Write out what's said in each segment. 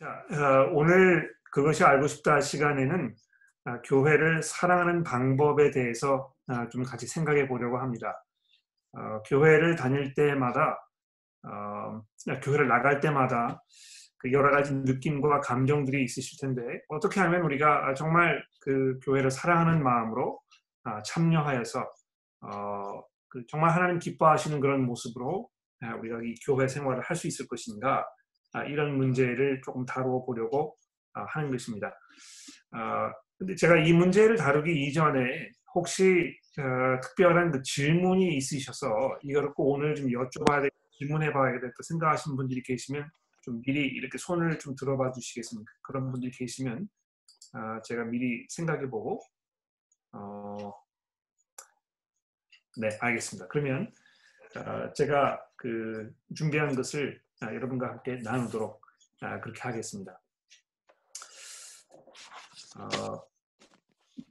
자, 어, 오늘 그것이 알고 싶다 시간에는 아, 교회를 사랑하는 방법에 대해서 아, 좀 같이 생각해 보려고 합니다. 어, 교회를 다닐 때마다, 어, 교회를 나갈 때마다 그 여러 가지 느낌과 감정들이 있으실 텐데 어떻게 하면 우리가 정말 그 교회를 사랑하는 마음으로 아, 참여하여서 어, 그 정말 하나님 기뻐하시는 그런 모습으로 아, 우리가 이 교회 생활을 할 수 있을 것인가 아, 이런 문제를 조금 다루어 보려고 아, 하는 것입니다. 근데 제가 이 문제를 다루기 이전에 혹시 어, 특별한 그 질문이 있으셔서 이거를 꼭 오늘 좀 여쭤봐야 될 질문해 봐야 되겠다 생각하시는 분들이 계시면 좀 미리 이렇게 손을 좀 들어봐 주시겠습니까? 그런 분들이 계시면 제가 미리 생각해 보고 어, 네 알겠습니다. 그러면 어, 제가 그 준비한 것을 아, 여러분과 함께 나누도록 아, 그렇게 하겠습니다. 어,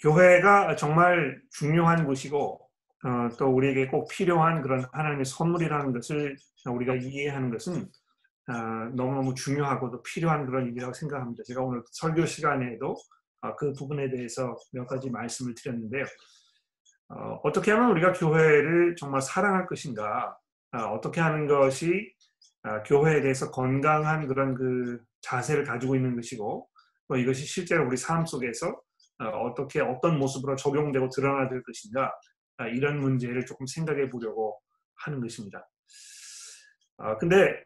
교회가 정말 중요한 곳이고 어, 또 우리에게 꼭 필요한 그런 하나님의 선물이라는 것을 우리가 이해하는 것은 어, 너무너무 중요하고도 필요한 그런 일이라고 생각합니다. 제가 오늘 설교 시간에도 어, 그 부분에 대해서 몇 가지 말씀을 드렸는데요. 어, 떻게 하면 우리가 교회를 정말 사랑할 것인가? 어, 떻게 하는 것이 어, 교회에 대해서 건강한 그런 그 자세를 가지고 있는 것이고 또 이것이 실제로 우리 삶 속에서 어, 떻게 어떤 모습으로 적용되고 드러나야 될 것인가 어, 이런 문제를 조금 생각해 보려고 하는 것입니다. 어, 근데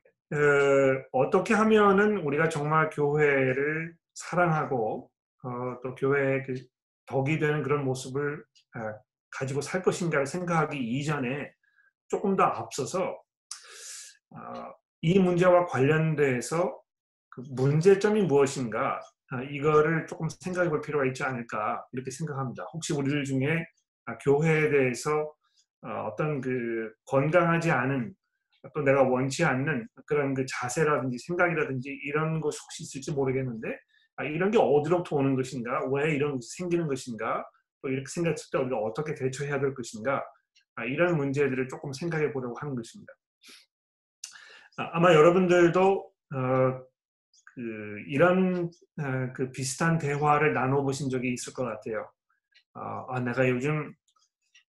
어, 떻게 하면은 우리가 정말 교회를 사랑하고 어, 또 교회의 그 덕이 되는 그런 모습을 어, 가지고 살 것인가를 생각하기 이전에 조금 더 앞서서 어, 이 문제와 관련돼서 그 문제점이 무엇인가 아, 이거를 조금 생각해 볼 필요가 있지 않을까 이렇게 생각합니다. 혹시 우리들 중에 아, 교회에 대해서 어, 어떤 그 건강하지 않은 또 내가 원치 않는 그런 그 자세라든지 생각이라든지 이런 것이 혹시 있을지 모르겠는데 아, 이런 게 어디로부터 오는 것인가 왜 이런 것이 생기는 것인가 또 이렇게 생각했을 때 우리가 어떻게 대처해야 될 것인가 이런 문제들을 조금 생각해 보려고 하는 것입니다. 아마 여러분들도 어, 그 이런 어, 그 비슷한 대화를 나눠보신 적이 있을 것 같아요. 어, 아, 내가 요즘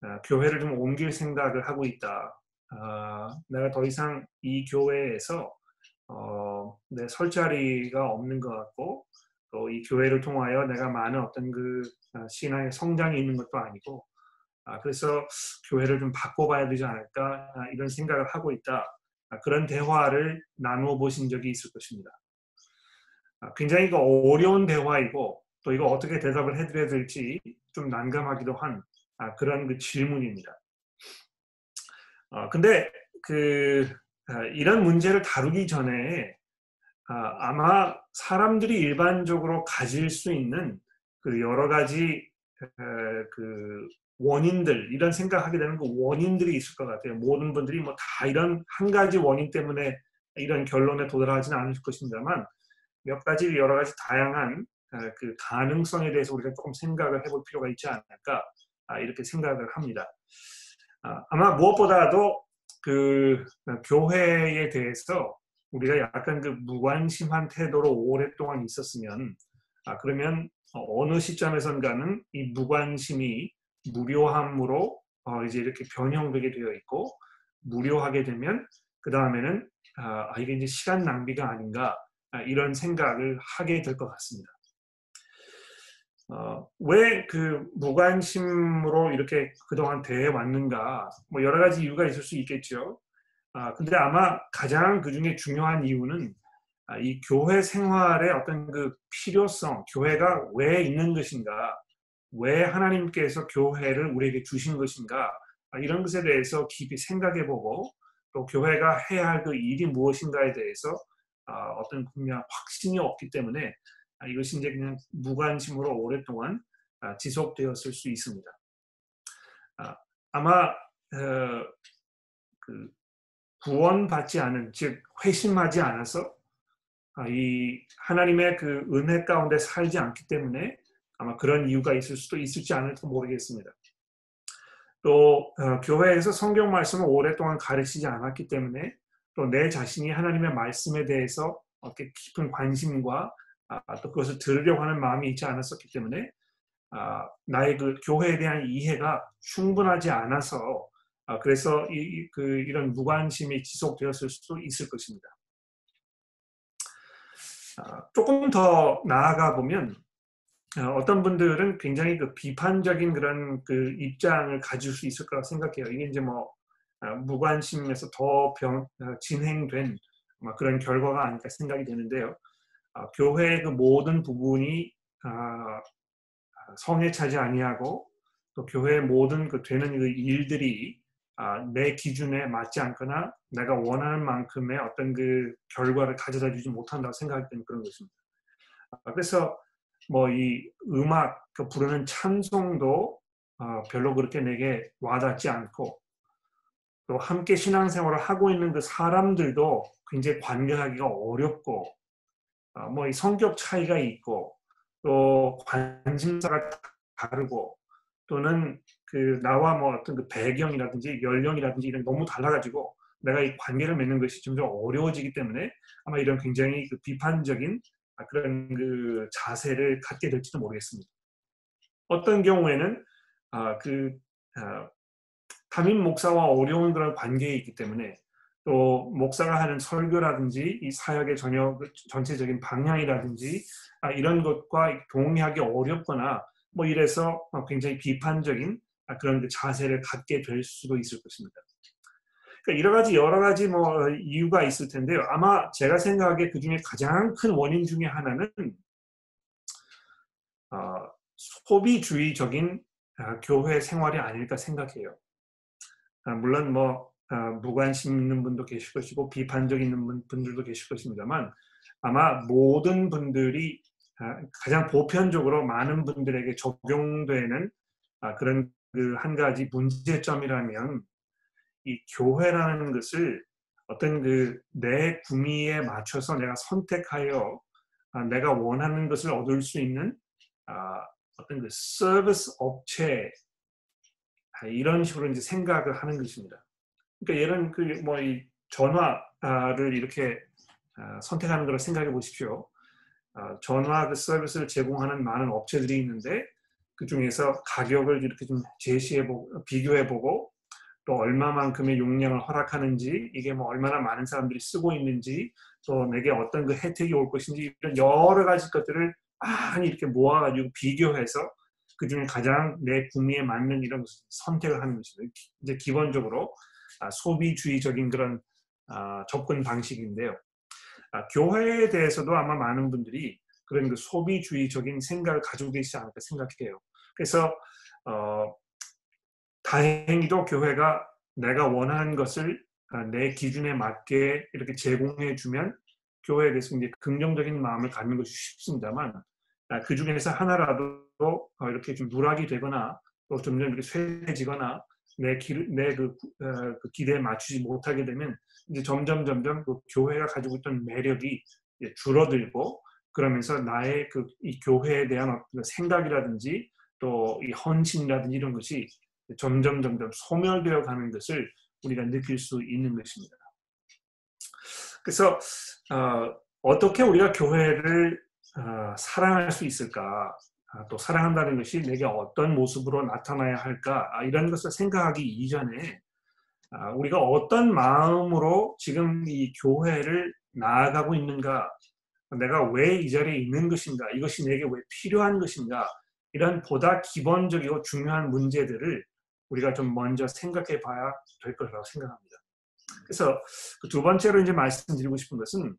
어, 교회를 좀 옮길 생각을 하고 있다. 아, 내가 더 이상 이 교회에서 어, 내설 자리가 없는 것 같고 또 이 교회를 통하여 내가 많은 어떤 그 어, 신앙의 성장이 있는 것도 아니고 아, 그래서 교회를 좀 바꿔봐야 되지 않을까 아, 이런 생각을 하고 있다. 아, 그런 대화를 나누어 보신 적이 있을 것입니다. 아, 굉장히 어려운 대화이고 또 이거 어떻게 대답을 해드려야 될지 좀 난감하기도 한 아, 그런 그 질문입니다. 근데 그 이런 문제를 다루기 전에 아마 사람들이 일반적으로 가질 수 있는 그 여러 가지 그 원인들 이런 생각하게 되는 그 원인들이 있을 것 같아요. 모든 분들이 뭐 다 이런 한 가지 원인 때문에 이런 결론에 도달하지는 않을 것입니다만 몇 가지 여러 가지 다양한 어, 그 가능성에 대해서 우리가 조금 생각을 해볼 필요가 있지 않을까 아, 이렇게 생각을 합니다. 아, 아마 무엇보다도 그 교회에 대해서 우리가 약간 그 무관심한 태도로 오랫동안 있었으면 아, 그러면 어느 시점에선가는 이 무관심이 무료함으로 어, 이제 이렇게 변형되게 되어 있고 무료하게 되면 그 다음에는 아, 아, 이게 이제 시간 낭비가 아닌가 아, 이런 생각을 하게 될 것 같습니다. 어, 왜 그 무관심으로 이렇게 그동안 대해 왔는가 뭐 여러 가지 이유가 있을 수 있겠죠. 아, 근데 아마 가장 그 중에 중요한 이유는 아, 이 교회 생활의 어떤 그 필요성, 교회가 왜 있는 것인가, 왜 하나님께서 교회를 우리에게 주신 것인가 아, 이런 것에 대해서 깊이 생각해보고 또 교회가 해야 할 그 일이 무엇인가에 대해서 아, 어떤 분명 확신이 없기 때문에 아, 이것이 이제 그냥 무관심으로 오랫동안 지속되었을 수 있습니다. 아마 어, 그 구원받지 않은 즉 회심하지 않아서 이 하나님의 그 은혜 가운데 살지 않기 때문에 아마 그런 이유가 있을 수도 있을지 않을지 모르겠습니다. 또 어, 교회에서 성경 말씀을 오랫동안 가르치지 않았기 때문에 또 내 자신이 하나님의 말씀에 대해서 어떻게 깊은 관심과 아, 또 그것을 들으려고 하는 마음이 있지 않았었기 때문에 아, 나의 그 교회에 대한 이해가 충분하지 않아서 아, 그래서 이, 그 이런 무관심이 지속되었을 수도 있을 것입니다. 아, 조금 더 나아가 보면 어, 어떤 분들은 굉장히 그 비판적인 그런 그 입장을 가질 수 있을 거라고 생각해요. 이게 이제 뭐 아, 무관심에서 더 병, 어, 진행된 그런 결과가 아닐까 생각이 되는데요. 아, 교회의 그 모든 부분이 성에 차지 아니하고 또 교회의 모든 그 되는 그 일들이 내 기준에 맞지 않거나 내가 원하는 만큼의 어떤 그 결과를 가져다 주지 못한다고 생각할 때는 그런 것입니다. 그래서 뭐 이 음악 그 부르는 찬송도 어, 별로 그렇게 내게 와닿지 않고 또 함께 신앙생활을 하고 있는 그 사람들도 굉장히 관계하기가 어렵고 어, 뭐이 성격 차이가 있고 또 관심사가 다르고 또는 그 나와 뭐 어떤 그 배경이라든지 연령이라든지 이런 너무 달라가지고 내가 이 관계를 맺는 것이 점점 어려워지기 때문에 아마 이런 굉장히 그 비판적인 그런 그 자세를 갖게 될지도 모르겠습니다. 어떤 경우에는 아, 그 아, 담임 목사와 어려운 그런 관계에 있기 때문에 또 목사가 하는 설교라든지 이 사역의 전혀 그 전체적인 방향이라든지 아, 이런 것과 동의하기 어렵거나 뭐 이래서 굉장히 비판적인 아, 그런 그 자세를 갖게 될 수도 있을 것입니다. 그러니까 여러 가지 여러 가지 뭐 이유가 있을 텐데요. 아마 제가 생각하기에 그 중에 가장 큰 원인 중에 하나는 어, 소비주의적인 어, 교회 생활이 아닐까 생각해요. 아, 물론 뭐 어, 무관심 있는 분도 계실 것이고 비판적 있는 분들도 계실 것입니다만 아마 모든 분들이 아, 가장 보편적으로 많은 분들에게 적용되는 아, 그런 그 한 가지 문제점이라면 이 교회라는 것을 어떤 그 내 구미에 맞춰서 내가 선택하여 내가 원하는 것을 얻을 수 있는 어떤 그 서비스 업체 이런 식으로 이제 생각을 하는 것입니다. 그러니까 예를 그뭐 이 전화를 이렇게 아, 선택하는 걸 생각해 보십시오. 아, 전화 그 서비스를 제공하는 많은 업체들이 있는데 그 중에서 가격을 이렇게 좀 제시해 보고 비교해 보고 또 얼마만큼의 용량을 허락하는지 이게 뭐 얼마나 많은 사람들이 쓰고 있는지 또 내게 어떤 그 혜택이 올 것인지 이런 여러 가지 것들을 많이 이렇게 모아가지고 비교해서 그 중에 가장 내 구미에 맞는 이런 선택을 하는 것입니다. 이제 기본적으로 아, 소비주의적인 그런 아, 접근 방식인데요. 아, 교회에 대해서도 아마 많은 분들이 그런 그 소비주의적인 생각을 가지고 계시지 않을까 생각해요. 그래서 어, 다행히도 교회가 내가 원하는 것을 내 기준에 맞게 이렇게 제공해 주면 교회에 대해서 이제 긍정적인 마음을 갖는 것이 쉽습니다만 그 중에서 하나라도 어, 이렇게 좀 누락이 되거나 또 점점 이렇게 쇠해지거나 내, 기, 내 그, 어, 그 기대에 맞추지 못하게 되면 이제 점점 점점 그 교회가 가지고 있던 매력이 줄어들고 그러면서 나의 그 이 교회에 대한 어떤 생각이라든지 또 이 헌신이라든지 이런 것이 점점 점점 소멸되어 가는 것을 우리가 느낄 수 있는 것입니다. 그래서 어, 어떻게 우리가 교회를 어, 사랑할 수 있을까? 아, 또 사랑한다는 것이 내게 어떤 모습으로 나타나야 할까 아, 이런 것을 생각하기 이전에 아, 우리가 어떤 마음으로 지금 이 교회를 나아가고 있는가 내가 왜 이 자리에 있는 것인가 이것이 내게 왜 필요한 것인가 이런 보다 기본적이고 중요한 문제들을 우리가 좀 먼저 생각해 봐야 될 거라고 생각합니다. 그래서 그 두 번째로 이제 말씀드리고 싶은 것은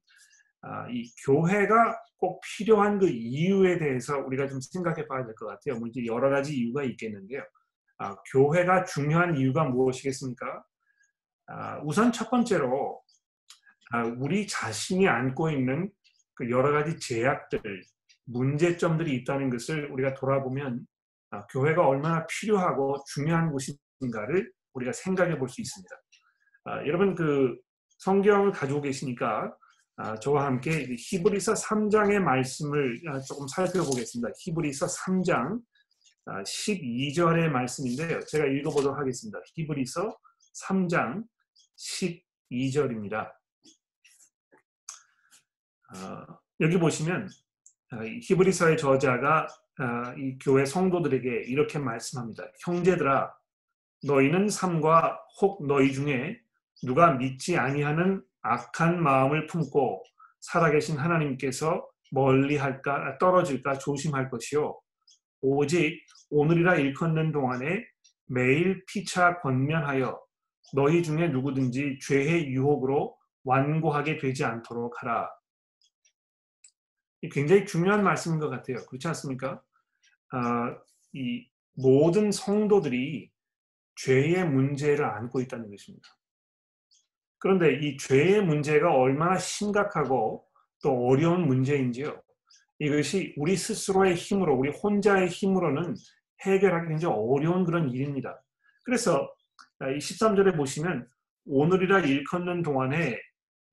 이 교회가 꼭 필요한 그 이유에 대해서 우리가 좀 생각해 봐야 될 것 같아요. 뭐 이제 여러 가지 이유가 있겠는데요. 아, 교회가 중요한 이유가 무엇이겠습니까? 아, 우선 첫 번째로 아, 우리 자신이 안고 있는 그 여러 가지 제약들, 문제점들이 있다는 것을 우리가 돌아보면 아, 교회가 얼마나 필요하고 중요한 곳인가를 우리가 생각해 볼 수 있습니다. 아, 여러분 그 성경을 가지고 계시니까 아, 저와 함께 히브리서 3장의 말씀을 아, 조금 살펴보겠습니다. 히브리서 3장 12절의 아, 말씀인데요. 제가 읽어보도록 하겠습니다. 히브리서 3장 12절입니다. 어, 여기 보시면 어, 히브리서의 저자가 어, 이 교회 성도들에게 이렇게 말씀합니다. 형제들아, 너희는 삶과 혹 너희 중에 누가 믿지 아니하는 악한 마음을 품고 살아계신 하나님께서 멀리할까 떨어질까 조심할 것이요 오직 오늘이라 일컫는 동안에 매일 피차 권면하여 너희 중에 누구든지 죄의 유혹으로 완고하게 되지 않도록 하라. 굉장히 중요한 말씀인 것 같아요. 그렇지 않습니까? 어, 이 모든 성도들이 죄의 문제를 안고 있다는 것입니다. 그런데 이 죄의 문제가 얼마나 심각하고 또 어려운 문제인지요. 이것이 우리 스스로의 힘으로, 우리 혼자의 힘으로는 해결하기 굉장히 어려운 그런 일입니다. 그래서 이 13절에 보시면 오늘이라 일컫는 동안에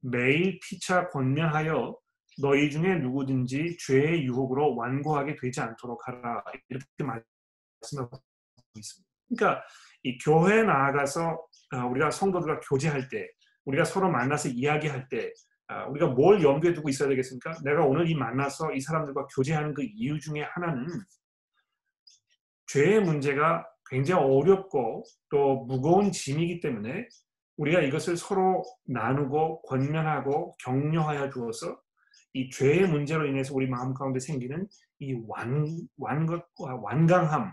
매일 피차 권면하여 너희 중에 누구든지 죄의 유혹으로 완고하게 되지 않도록 하라 이렇게 말씀하고 있습니다. 그러니까 이 교회에 나아가서 어, 우리가 성도들과 교제할 때, 우리가 서로 만나서 이야기할 때, 어, 우리가 뭘 염두에 두고 있어야 되겠습니까? 내가 오늘 이 만나서 이 사람들과 교제하는 그 이유 중에 하나는 죄의 문제가 굉장히 어렵고 또 무거운 짐이기 때문에 우리가 이것을 서로 나누고 권면하고 격려하여 주어서 이 죄의 문제로 인해서 우리 마음 가운데 생기는 이 완, 완, 완강함,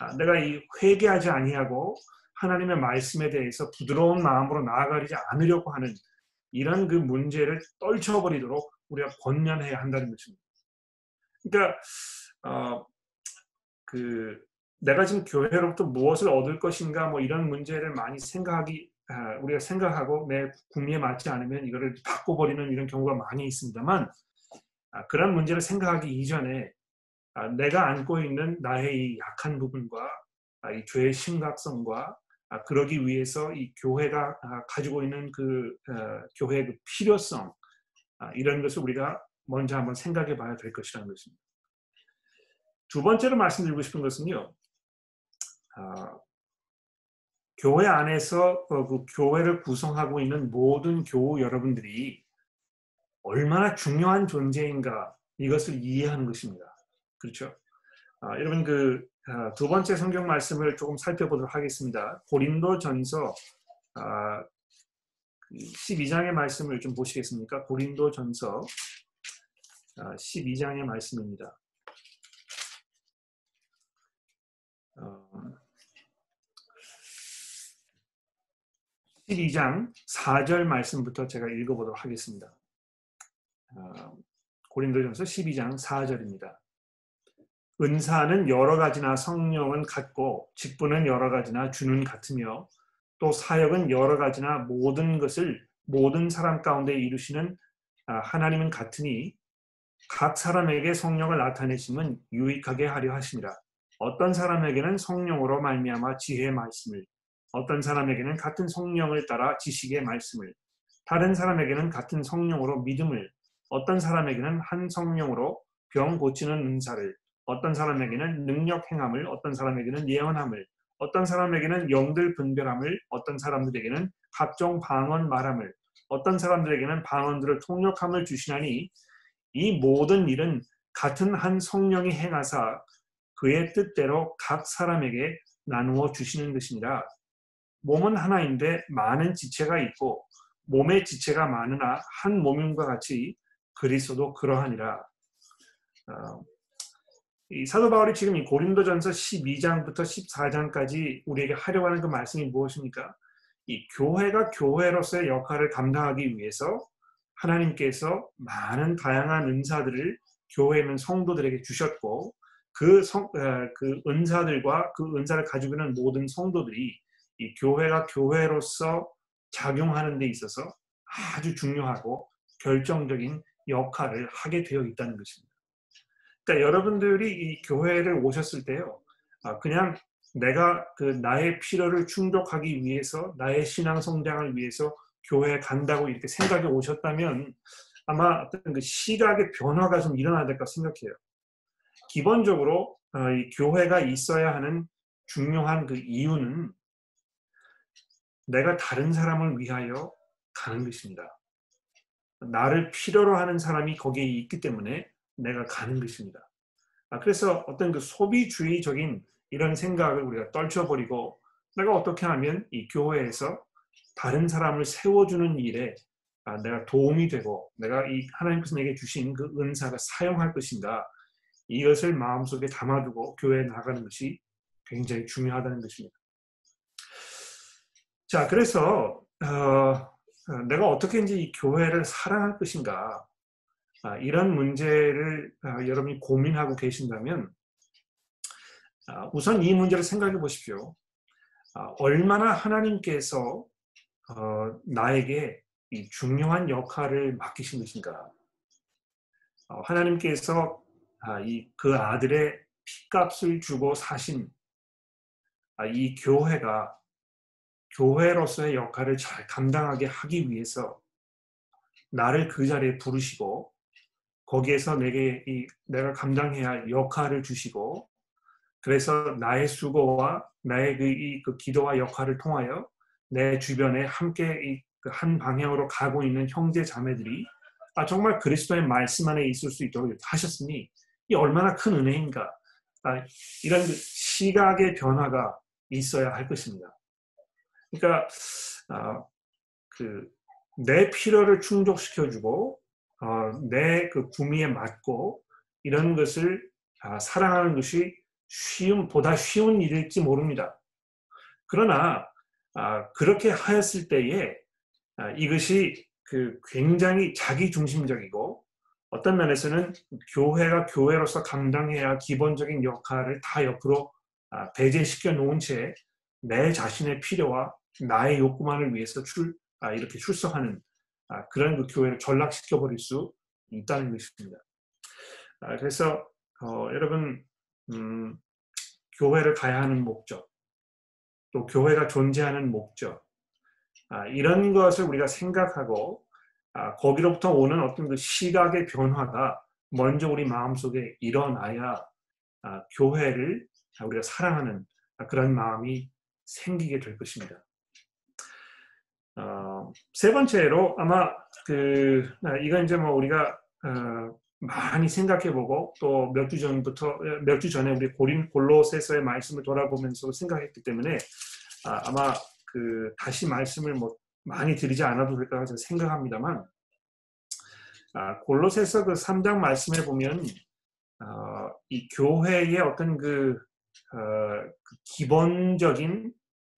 아, 내가 이 회개하지 아니하고 하나님의 말씀에 대해서 부드러운 마음으로 나아가지 않으려고 하는 이런 그 문제를 떨쳐버리도록 우리가 권면해야 한다는 것입니다. 그러니까 어, 그 내가 지금 교회로부터 무엇을 얻을 것인가 뭐 이런 문제를 많이 생각하기 아, 우리가 생각하고 내 국리에 맞지 않으면 이거를 바꿔버리는 이런 경우가 많이 있습니다만 아, 그런 문제를 생각하기 이전에 아, 내가 안고 있는 나의 이 약한 부분과 이 죄의 심각성과 그러기 위해서 이 교회가 가지고 있는 그 어, 교회의 그 필요성 이런 것을 우리가 먼저 한번 생각해 봐야 될 것이라는 것입니다. 두 번째로 말씀드리고 싶은 것은요. 교회 안에서 어, 그 교회를 구성하고 있는 모든 교우 여러분들이 얼마나 중요한 존재인가 이것을 이해하는 것입니다. 그렇죠? 아, 여러분 그두 아, 번째 성경 말씀을 조금 살펴보도록 하겠습니다. 고린도 전서 아, 12장의 그 말씀을 좀 보시겠습니까? 고린도 전서 아, 12장의 말씀입니다. 어, 12장 4절 말씀부터 제가 읽어보도록 하겠습니다. 어, 고린도전서 12장 4절입니다. 은사는 여러 가지나 성령은 같고 직분은 여러 가지나 주는 같으며 또 사역은 여러 가지나 모든 것을 모든 사람 가운데 이루시는 아, 하나님은 같으니 각 사람에게 성령을 나타내심은 유익하게 하려 하심이라. 어떤 사람에게는 성령으로 말미암아 지혜의 말씀을 어떤 사람에게는 같은 성령을 따라 지식의 말씀을, 다른 사람에게는 같은 성령으로 믿음을, 어떤 사람에게는 한 성령으로 병 고치는 은사를, 어떤 사람에게는 능력 행함을, 어떤 사람에게는 예언함을, 어떤 사람에게는 영들 분별함을, 어떤 사람들에게는 각종 방언 말함을, 어떤 사람들에게는 방언들을 통역함을 주시나니 이 모든 일은 같은 한 성령이 행하사 그의 뜻대로 각 사람에게 나누어 주시는 것입니다. 몸은 하나인데 많은 지체가 있고 몸의 지체가 많으나 한 몸임과 같이 그리스도도 그러하니라. 어, 이 사도 바울이 지금 이 고린도전서 12장부터 14장까지 우리에게 하려고 하는 그 말씀이 무엇입니까? 이 교회가 교회로서의 역할을 감당하기 위해서 하나님께서 많은 다양한 은사들을 교회에 있는 성도들에게 주셨고 그, 성, 그 은사들과 그 은사를 가지고 있는 모든 성도들이 이 교회가 교회로서 작용하는 데 있어서 아주 중요하고 결정적인 역할을 하게 되어 있다는 것입니다. 그러니까 여러분들이 이 교회를 오셨을 때요, 아, 그냥 내가 그 나의 필요를 충족하기 위해서 나의 신앙 성장을 위해서 교회에 간다고 이렇게 생각이 오셨다면 아마 어떤 그 시각의 변화가 좀 일어나야 될까 생각해요. 기본적으로 어, 이 교회가 있어야 하는 중요한 그 이유는 내가 다른 사람을 위하여 가는 것입니다. 나를 필요로 하는 사람이 거기에 있기 때문에 내가 가는 것입니다. 아, 그래서 어떤 그 소비주의적인 이런 생각을 우리가 떨쳐버리고 내가 어떻게 하면 이 교회에서 다른 사람을 세워주는 일에 아, 내가 도움이 되고 내가 이 하나님께서 내게 주신 그 은사가 사용할 것인가 이것을 마음속에 담아두고 교회에 나가는 것이 굉장히 중요하다는 것입니다. 자, 그래서 어, 내가 어떻게 이제 이 교회를 사랑할 것인가 아, 이런 문제를 아, 여러분이 고민하고 계신다면 아, 우선 이 문제를 생각해 보십시오. 얼마나 하나님께서 어, 나에게 이 중요한 역할을 맡기신 것인가. 어, 하나님께서 그 아들의 피값을 주고 사신 이 교회가 교회로서의 역할을 잘 감당하게 하기 위해서 나를 그 자리에 부르시고 거기에서 내게 이 내가 감당해야 할 역할을 주시고 그래서 나의 수고와 나의 그, 이, 그 기도와 역할을 통하여 내 주변에 함께 그한 방향으로 가고 있는 형제 자매들이 아, 정말 그리스도의 말씀 안에 있을 수 있도록 하셨으니 이 얼마나 큰 은혜인가 아, 이런 그 시각의 변화가 있어야 할 것입니다. 그러니까 어, 그내 필요를 충족시켜주고 어, 내그 구미에 맞고 이런 것을 아, 사랑하는 것이 쉬운 보다 쉬운 일일지 모릅니다. 그러나 아, 그렇게 하였을 때에 아, 이것이 그 굉장히 자기 중심적이고 어떤 면에서는 교회가 교회로서 감당해야 할 기본적인 역할을 다 옆으로 아, 배제시켜 놓은 채 내 자신의 필요와 나의 욕구만을 위해서 출, 아, 이렇게 출석하는 아, 그런 그 교회를 전락시켜 버릴 수 있다는 것입니다. 아, 그래서 어, 여러분 음, 교회를 가야 하는 목적, 또 교회가 존재하는 목적 아, 이런 것을 우리가 생각하고 아, 거기로부터 오는 어떤 그 시각의 변화가 먼저 우리 마음 속에 일어나야 아, 교회를 우리가 사랑하는 그런 마음이 생기게 될 것입니다. 어, 세 번째로 아마 그 아, 이건 이제 뭐 우리가 어, 많이 생각해보고 또 몇 주 전부터 몇 주 전에 우리 고린 골로새서의 말씀을 돌아보면서 생각했기 때문에 아, 마그 다시 말씀을 뭐 많이 드리지 않아도 될까 생각합니다만 아, 골로새서 그 3장 말씀에 보면 어, 이 교회의 어떤 그, 어, 그 기본적인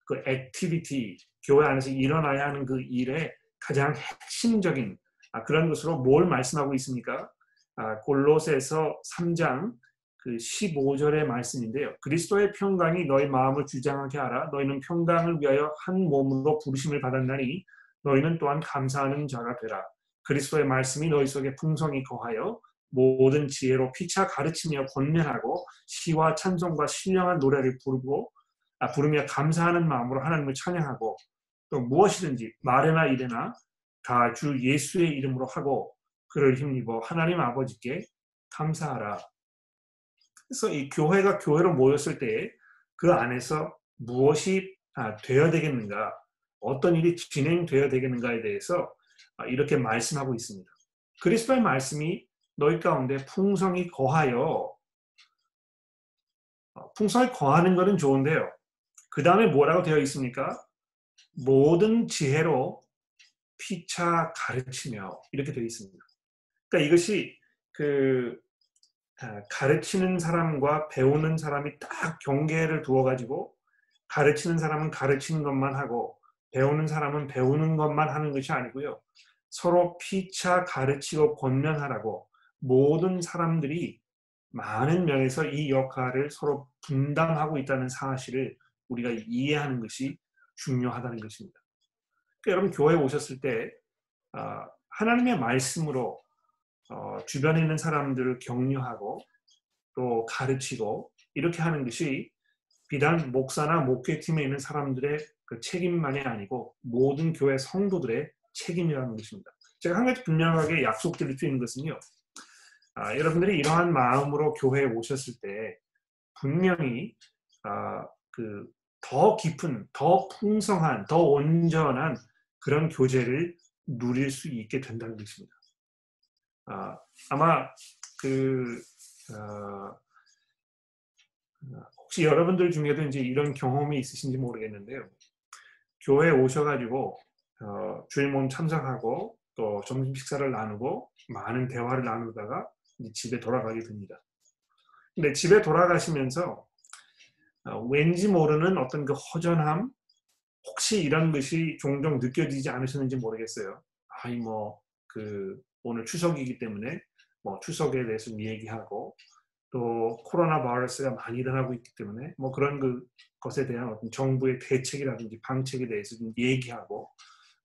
그 activity 교회 안에서 일어나야 하는 그 일의 가장 핵심적인 아, 그런 것으로 뭘 말씀하고 있습니까? 아, 골로새서 3장 그 15절의 말씀인데요. 그리스도의 평강이 너희 마음을 주장하게 하라. 너희는 평강을 위하여 한 몸으로 부르심을 받았나니 너희는 또한 감사하는 자가 되라. 그리스도의 말씀이 너희 속에 풍성히 거하여 모든 지혜로 피차 가르치며 권면하고 시와 찬송과 신령한 노래를 부르고 아, 부르며 감사하는 마음으로 하나님을 찬양하고 또 무엇이든지 말이나 일이나 다 주 예수의 이름으로 하고 그를 힘입어 하나님 아버지께 감사하라. 그래서 이 교회가 교회로 모였을 때 그 안에서 무엇이 아, 되어야 되겠는가, 어떤 일이 진행되어야 되겠는가에 대해서 아, 이렇게 말씀하고 있습니다. 그리스도의 말씀이 너희 가운데 풍성히 거하여 어, 풍성히 거하는 것은 좋은데요. 그 다음에 뭐라고 되어 있습니까? 모든 지혜로 피차 가르치며 이렇게 되어 있습니다. 그러니까 이것이 그 아, 가르치는 사람과 배우는 사람이 딱 경계를 두어 가지고 가르치는 사람은 가르치는 것만 하고 배우는 사람은 배우는 것만 하는 것이 아니고요. 서로 피차 가르치고 권면하라고 모든 사람들이 많은 면에서 이 역할을 서로 분담하고 있다는 사실을 우리가 이해하는 것이 중요하다는 것입니다. 그러니까 여러분 교회에 오셨을 때 아, 하나님의 말씀으로 어, 주변에 있는 사람들을 격려하고 또 가르치고 이렇게 하는 것이 비단 목사나 목회팀에 있는 사람들의 그 책임만이 아니고 모든 교회 성도들의 책임이라는 것입니다. 제가 한 가지 분명하게 약속드릴 수 있는 것은요. 아, 여러분들이 이러한 마음으로 교회에 오셨을 때 분명히 아, 그 더 깊은, 더 풍성한, 더 온전한 그런 교제를 누릴 수 있게 된다는 것입니다. 아, 아마 그 어, 혹시 여러분들 중에도 이제 이런 경험이 있으신지 모르겠는데요. 교회 오셔가지고 어, 주일 모임 참석하고 또 점심 식사를 나누고 많은 대화를 나누다가 집에 돌아가게 됩니다. 근데 집에 돌아가시면서 어, 왠지 모르는 어떤 그 허전함, 혹시 이런 것이 종종 느껴지지 않으셨는지 모르겠어요. 아이 뭐 그 오늘 추석이기 때문에 뭐 추석에 대해서 얘기하고 또 코로나 바이러스가 많이 일어나고 있기 때문에 뭐 그런 그 것에 대한 어떤 정부의 대책이라든지 방책에 대해서 좀 얘기하고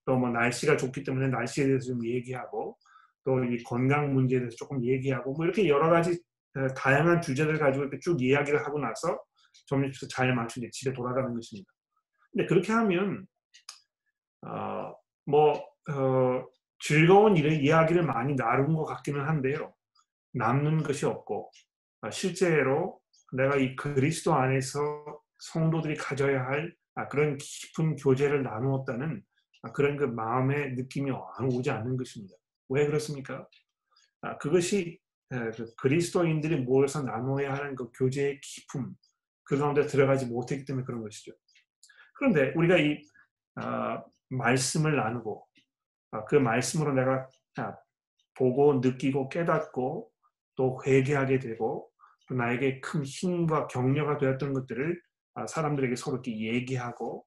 또 뭐 날씨가 좋기 때문에 날씨에 대해서 좀 얘기하고 또 이 건강 문제에 대해서 조금 얘기하고 뭐 이렇게 여러 가지 어, 다양한 주제들 가지고 이렇게 쭉 이야기를 하고 나서 점심시간 잘 맞추게 집에 돌아가는 것입니다. 근데 그렇게 하면 어 뭐 어, 즐거운 일의 이야기를 많이 나눈 것 같기는 한데요. 남는 것이 없고 아, 실제로 내가 이 그리스도 안에서 성도들이 가져야 할 아, 그런 깊은 교제를 나누었다는 아, 그런 그 마음의 느낌이 오지 않는 것입니다. 왜 그렇습니까? 그것이 그 그리스도인들이 모여서 나눠야 하는 그 교제의 깊음 그 가운데 들어가지 못했기 때문에 그런 것이죠. 그런데 우리가 이 말씀을 나누고 그 말씀으로 내가 보고 느끼고 깨닫고 또 회개하게 되고 또 나에게 큰 힘과 격려가 되었던 것들을 아, 사람들에게 서로 이렇게 얘기하고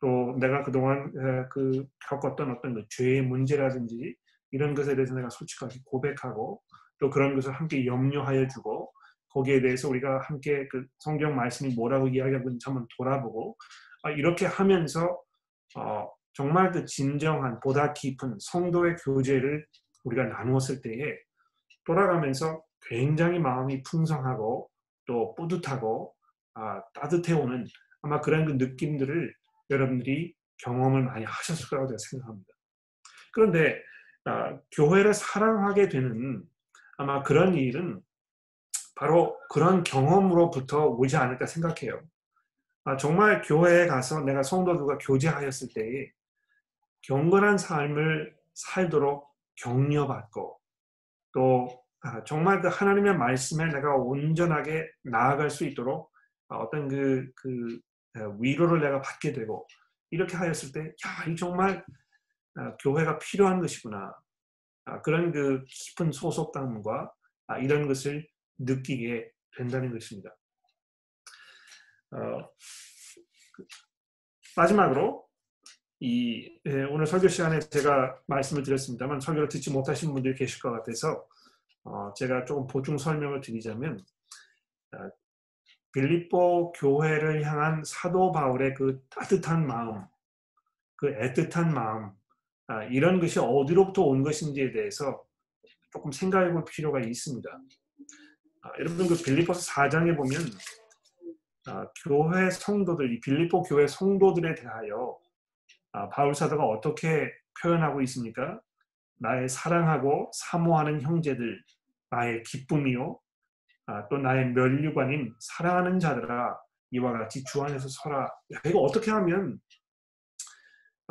또 내가 그동안 그 겪었던 어떤 그 죄의 문제라든지 이런 것에 대해서 내가 솔직하게 고백하고 또 그런 것을 함께 염려하여 주고 거기에 대해서 우리가 함께 그 성경 말씀이 뭐라고 이야기하고 있는지 한번 돌아보고 아, 이렇게 하면서 어, 정말 그 진정한 보다 깊은 성도의 교제를 우리가 나누었을 때에 돌아가면서 굉장히 마음이 풍성하고 또 뿌듯하고 아, 따뜻해오는 아마 그런 그 느낌들을 여러분들이 경험을 많이 하셨을 거라고 제가 생각합니다. 그런데 아, 교회를 사랑하게 되는 아마 그런 일은 바로 그런 경험으로부터 오지 않을까 생각해요. 아, 정말 교회에 가서 내가 성도들과 교제하였을 때에 경건한 삶을 살도록 격려받고 또 아, 정말 그 하나님의 말씀에 내가 온전하게 나아갈 수 있도록 어떤 그, 그 위로를 내가 받게 되고 이렇게 하였을 때, 야, 이 정말 아, 교회가 필요한 것이구나. 아, 그런 그 깊은 소속감과 이런 것을 느끼게 된다는 것입니다. 어, 그, 마지막으로 이 예, 오늘 설교 시간에 제가 말씀을 드렸습니다만 설교를 듣지 못하신 분들이 계실 것 같아서 어, 제가 조금 보충 설명을 드리자면 어, 빌립보 교회를 향한 사도 바울의 그 따뜻한 마음, 그 애틋한 마음 아, 이런 것이 어디로부터 온 것인지에 대해서 조금 생각해 볼 필요가 있습니다. 아, 여러분 그 빌립보서 4장에 보면 아, 교회 성도들, 이 빌립보 교회 성도들에 대하여 아, 바울 사도가 어떻게 표현하고 있습니까? 나의 사랑하고 사모하는 형제들, 나의 기쁨이요, 아, 또 나의 멸류관인 사랑하는 자들아 이와 같이 주 안에서 서라. 이거 어떻게 하면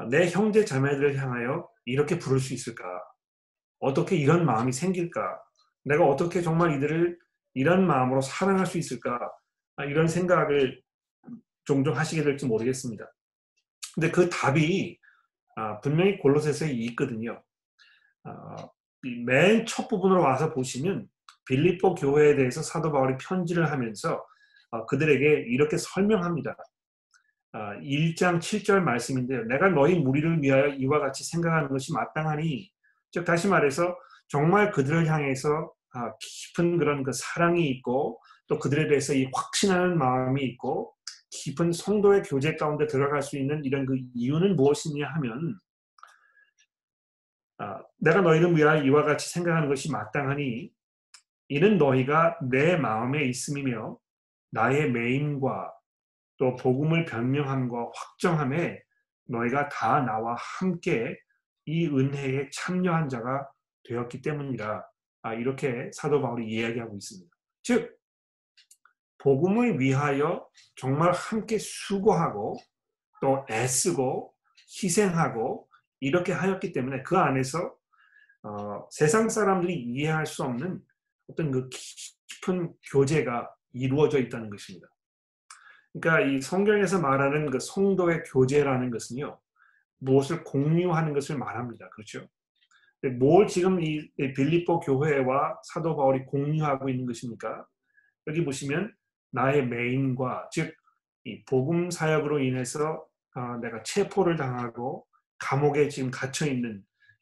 내 형제 자매들을 향하여 이렇게 부를 수 있을까? 어떻게 이런 마음이 생길까? 내가 어떻게 정말 이들을 이런 마음으로 사랑할 수 있을까? 아, 이런 생각을 종종 하시게 될지 모르겠습니다. 근데 그 답이 아, 분명히 골로새서에 있거든요. 맨 첫 부분으로 와서 보시면 빌립보 교회에 대해서 사도 바울이 편지를 하면서 어, 그들에게 이렇게 설명합니다. 1장 아, 7절 말씀인데요. 내가 너희 무리를 위하여 이와 같이 생각하는 것이 마땅하니 즉 다시 말해서 정말 그들을 향해서 아, 깊은 그런 그 사랑이 있고 또 그들에 대해서 이 확신하는 마음이 있고 깊은 성도의 교제 가운데 들어갈 수 있는 이런 그 이유는 무엇이냐 하면 아, 내가 너희를 위하여 이와 같이 생각하는 것이 마땅하니 이는 너희가 내 마음에 있음이며 나의 매임과 또 복음을 변명함과 확정함에 너희가 다 나와 함께 이 은혜에 참여한 자가 되었기 때문이라. 아, 이렇게 사도 바울이 이야기하고 있습니다. 즉 복음을 위하여 정말 함께 수고하고 또 애쓰고 희생하고 이렇게 하였기 때문에 그 안에서 어, 세상 사람들이 이해할 수 없는 어떤 그 깊은 교제가 이루어져 있다는 것입니다. 그러니까 이 성경에서 말하는 그 성도의 교제라는 것은요, 무엇을 공유하는 것을 말합니다. 그렇죠? 뭘 지금 이 빌립보 교회와 사도 바울이 공유하고 있는 것입니까? 여기 보시면 나의 메인과 즉 이 복음 사역으로 인해서 어, 내가 체포를 당하고 감옥에 지금 갇혀 있는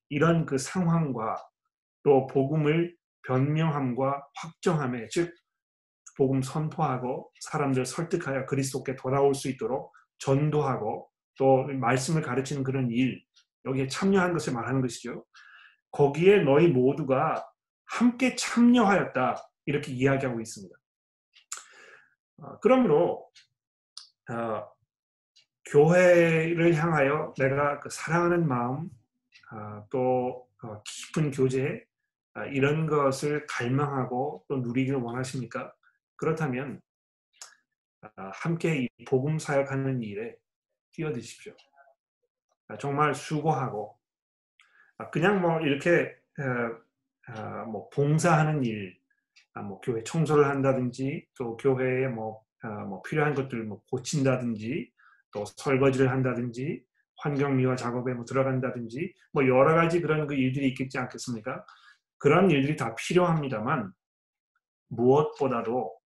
이런 그 상황과 또 복음을 변명함과 확정함에 즉 복음 선포하고 사람들 설득하여 그리스도께 돌아올 수 있도록 전도하고 또 말씀을 가르치는 그런 일 여기에 참여한 것을 말하는 것이죠. 거기에 너희 모두가 함께 참여하였다 이렇게 이야기하고 있습니다. 어, 그러므로 어, 교회를 향하여 내가 그 사랑하는 마음 어, 또 어, 깊은 교제 아, 이런 것을 갈망하고 또 누리기를 원하십니까? 그렇다면 아, 함께 이 복음 사역하는 일에 뛰어드십시오. 아, 정말 수고하고 그냥 뭐 이렇게 뭐 봉사하는 일, 뭐 교회 청소를 한다든지 또 교회에 뭐, 뭐 필요한 것들 뭐 고친다든지 또 설거지를 한다든지 환경미화 작업에 뭐 들어간다든지 뭐 여러 가지 그런 그 일들이 있겠지 않겠습니까? 그런 일들이 다 필요합니다만 무엇보다도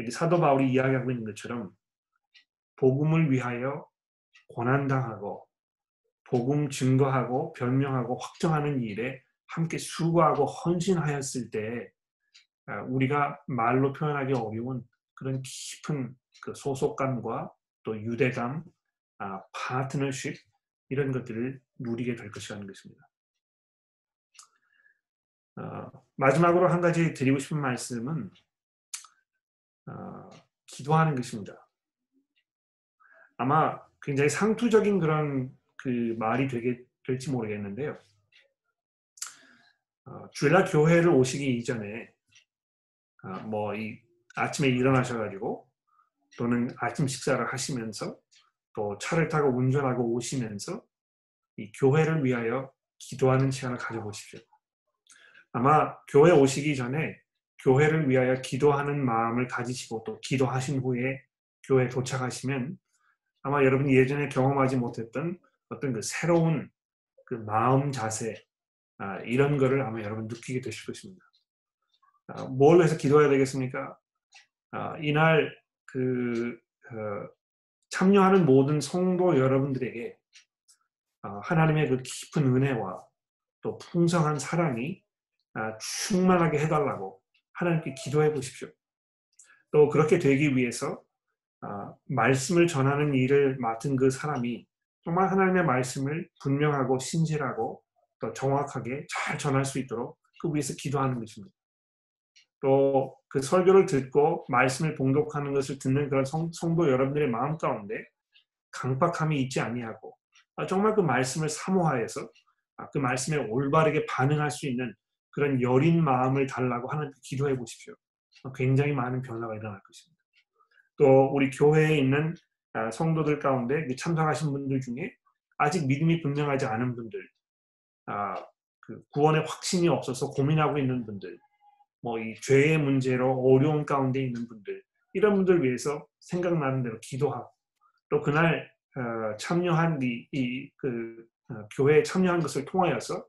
여기 사도 바울이 이야기하고 있는 것처럼 복음을 위하여 고난당하고 복음 증거하고 변명하고 확정하는 일에 함께 수고하고 헌신하였을 때 아, 우리가 말로 표현하기 어려운 그런 깊은 그 소속감과 또 유대감, 아, 파트너십 이런 것들을 누리게 될 것이라는 것입니다. 어, 마지막으로 한 가지 드리고 싶은 말씀은 어, 기도하는 것입니다. 아마 굉장히 상투적인 그런 그 말이 되게 될지 모르겠는데요. 어, 주일날 교회를 오시기 이전에 어, 뭐이 아침에 일어나셔가지고 또는 아침 식사를 하시면서 또 차를 타고 운전하고 오시면서 이 교회를 위하여 기도하는 시간을 가져보십시오. 아마 교회 오시기 전에 교회를 위하여 기도하는 마음을 가지시고 또 기도하신 후에 교회에 도착하시면 아마 여러분이 예전에 경험하지 못했던 어떤 그 새로운 그 마음 자세 아, 이런 거를 아마 여러분 느끼게 되실 것입니다. 아, 뭘 해서 기도해야 되겠습니까? 아, 이날 그 어, 참여하는 모든 성도 여러분들에게 어, 하나님의 그 깊은 은혜와 또 풍성한 사랑이 아, 충만하게 해달라고 하나님께 기도해 보십시오. 또 그렇게 되기 위해서 아, 말씀을 전하는 일을 맡은 그 사람이 정말 하나님의 말씀을 분명하고 신실하고 또 정확하게 잘 전할 수 있도록 그 위해서 기도하는 것입니다. 또 그 설교를 듣고 말씀을 봉독하는 것을 듣는 그런 성, 도 여러분들의 마음 가운데 강박함이 있지 아니하고 아, 정말 그 말씀을 사모하여서 그 말씀에 올바르게 반응할 수 있는 그런 여린 마음을 달라고 하나님께 기도해 보십시오. 굉장히 많은 변화가 일어날 것입니다. 또 우리 교회에 있는 아, 성도들 가운데 참석하신 분들 중에 아직 믿음이 분명하지 않은 분들, 아, 그 구원의 확신이 없어서 고민하고 있는 분들, 뭐 이 죄의 문제로 어려운 가운데 있는 분들, 이런 분들 위해서 생각나는 대로 기도하고 또 그날 어, 참여한 이, 이 그, 어, 교회에 참여한 것을 통하여서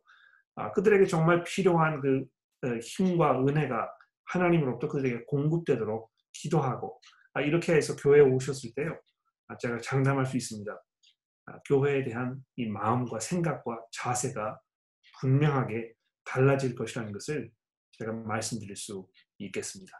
아, 그들에게 정말 필요한 그 어, 힘과 은혜가 하나님으로부터 그들에게 공급되도록 기도하고 아, 이렇게 해서 교회에 오셨을 때요. 아, 제가 장담할 수 있습니다. 교회에 대한 이 마음과 생각과 자세가 분명하게 달라질 것이라는 것을 제가 말씀드릴 수 있겠습니다.